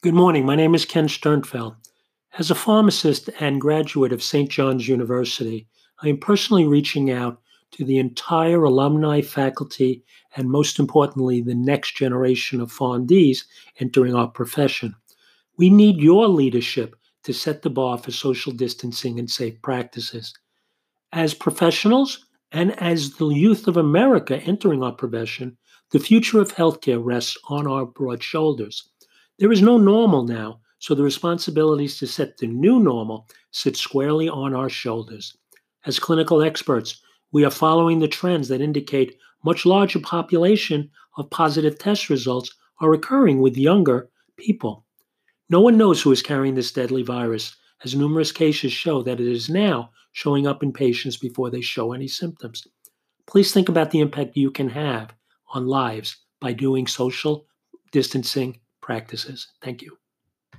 Good morning. My name is Ken Sternfeld. As a pharmacist and graduate of St. John's University, I am personally reaching out to the entire alumni, faculty, and most importantly, the next generation of PharmDs entering our profession. We need your leadership to set the bar for social distancing and safe practices. As professionals and as the youth of America entering our profession, the future of healthcare rests on our broad shoulders. There is no normal now, so the responsibilities to set the new normal sit squarely on our shoulders. As clinical experts, we are following the trends that indicate much larger population of positive test results are occurring with younger people. No one knows who is carrying this deadly virus, as numerous cases show that it is now showing up in patients before they show any symptoms. Please think about the impact you can have on lives by doing social distancing practices. Thank you.